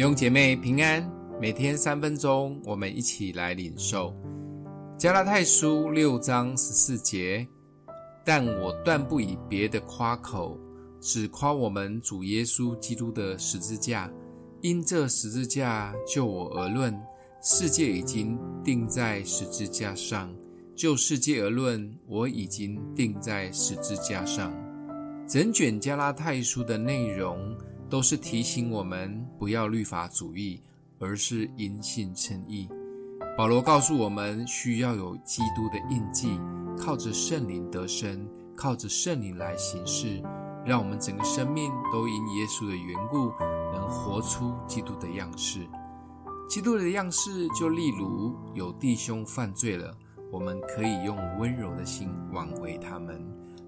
弟兄姐妹平安，每天三分钟，我们一起来领受加拉太书六章十四节。但我断不以别的夸口，只夸我们主耶稣基督的十字架。因这十字架，就我而论，世界已经钉在十字架上；就世界而论，我已经钉在十字架上。整卷加拉太书的内容，都是提醒我们不要律法主义，而是因信称义。保罗告诉我们，需要有基督的印记，靠着圣灵得生，靠着圣灵来行事，让我们整个生命都因耶稣的缘故，能活出基督的样式。基督的样式，就例如有弟兄犯罪了，我们可以用温柔的心挽回他们，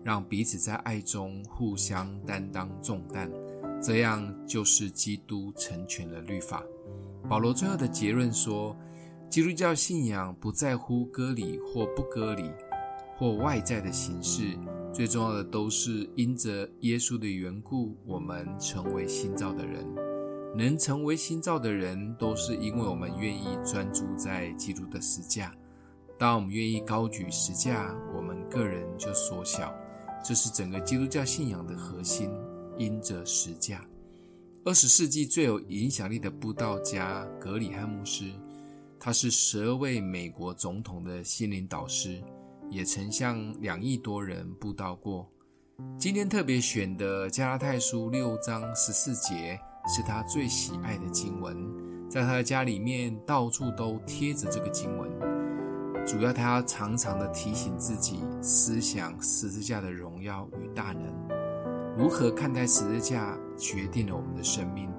让彼此在爱中互相担当重担。这样就是基督成全了律法。保罗最后的结论说，基督教信仰不在乎割礼或不割礼，或外在的形式，最重要的都是因着耶稣的缘故，我们成为新造的人。能成为新造的人，都是因为我们愿意专注在基督的十架。当我们愿意高举十架，我们个人就缩小。这是整个基督教信仰的核心。因着十架，二十世纪最有影响力的布道家格里汉牧师，他是十二位美国总统的心灵导师，也曾向两亿多人布道过。今天特别选的加拉太书六章十四节是他最喜爱的经文，在他的家里面到处都贴着这个经文，主要他常常的提醒自己，思想十字架的荣耀与大能。如何看待十字架，决定了我们的生命。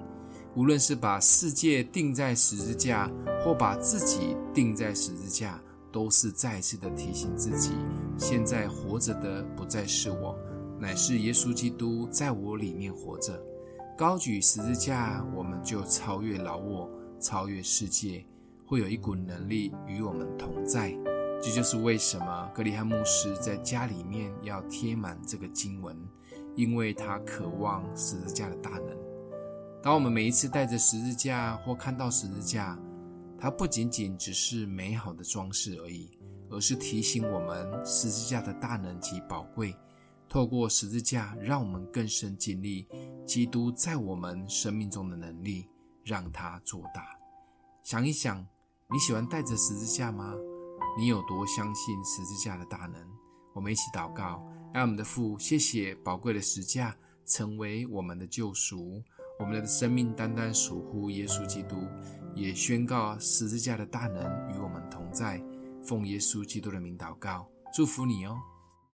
无论是把世界钉在十字架，或把自己钉在十字架，都是再次的提醒自己：现在活着的不再是我，乃是耶稣基督在我里面活着。高举十字架，我们就超越老我，超越世界，会有一股能力与我们同在。这就是为什么格里翰牧师在家里面要贴满这个经文。因为他渴望十字架的大能。当我们每一次带着十字架或看到十字架，它不仅仅只是美好的装饰而已，而是提醒我们十字架的大能及宝贵。透过十字架，让我们更深经历基督在我们生命中的能力，让它做大。想一想，你喜欢带着十字架吗？你有多相信十字架的大能？我们一起祷告。爱我们的父，谢谢宝贵的十架成为我们的救赎，我们的生命单单属乎耶稣基督，也宣告十字架的大能与我们同在。奉耶稣基督的名祷告，祝福你哦。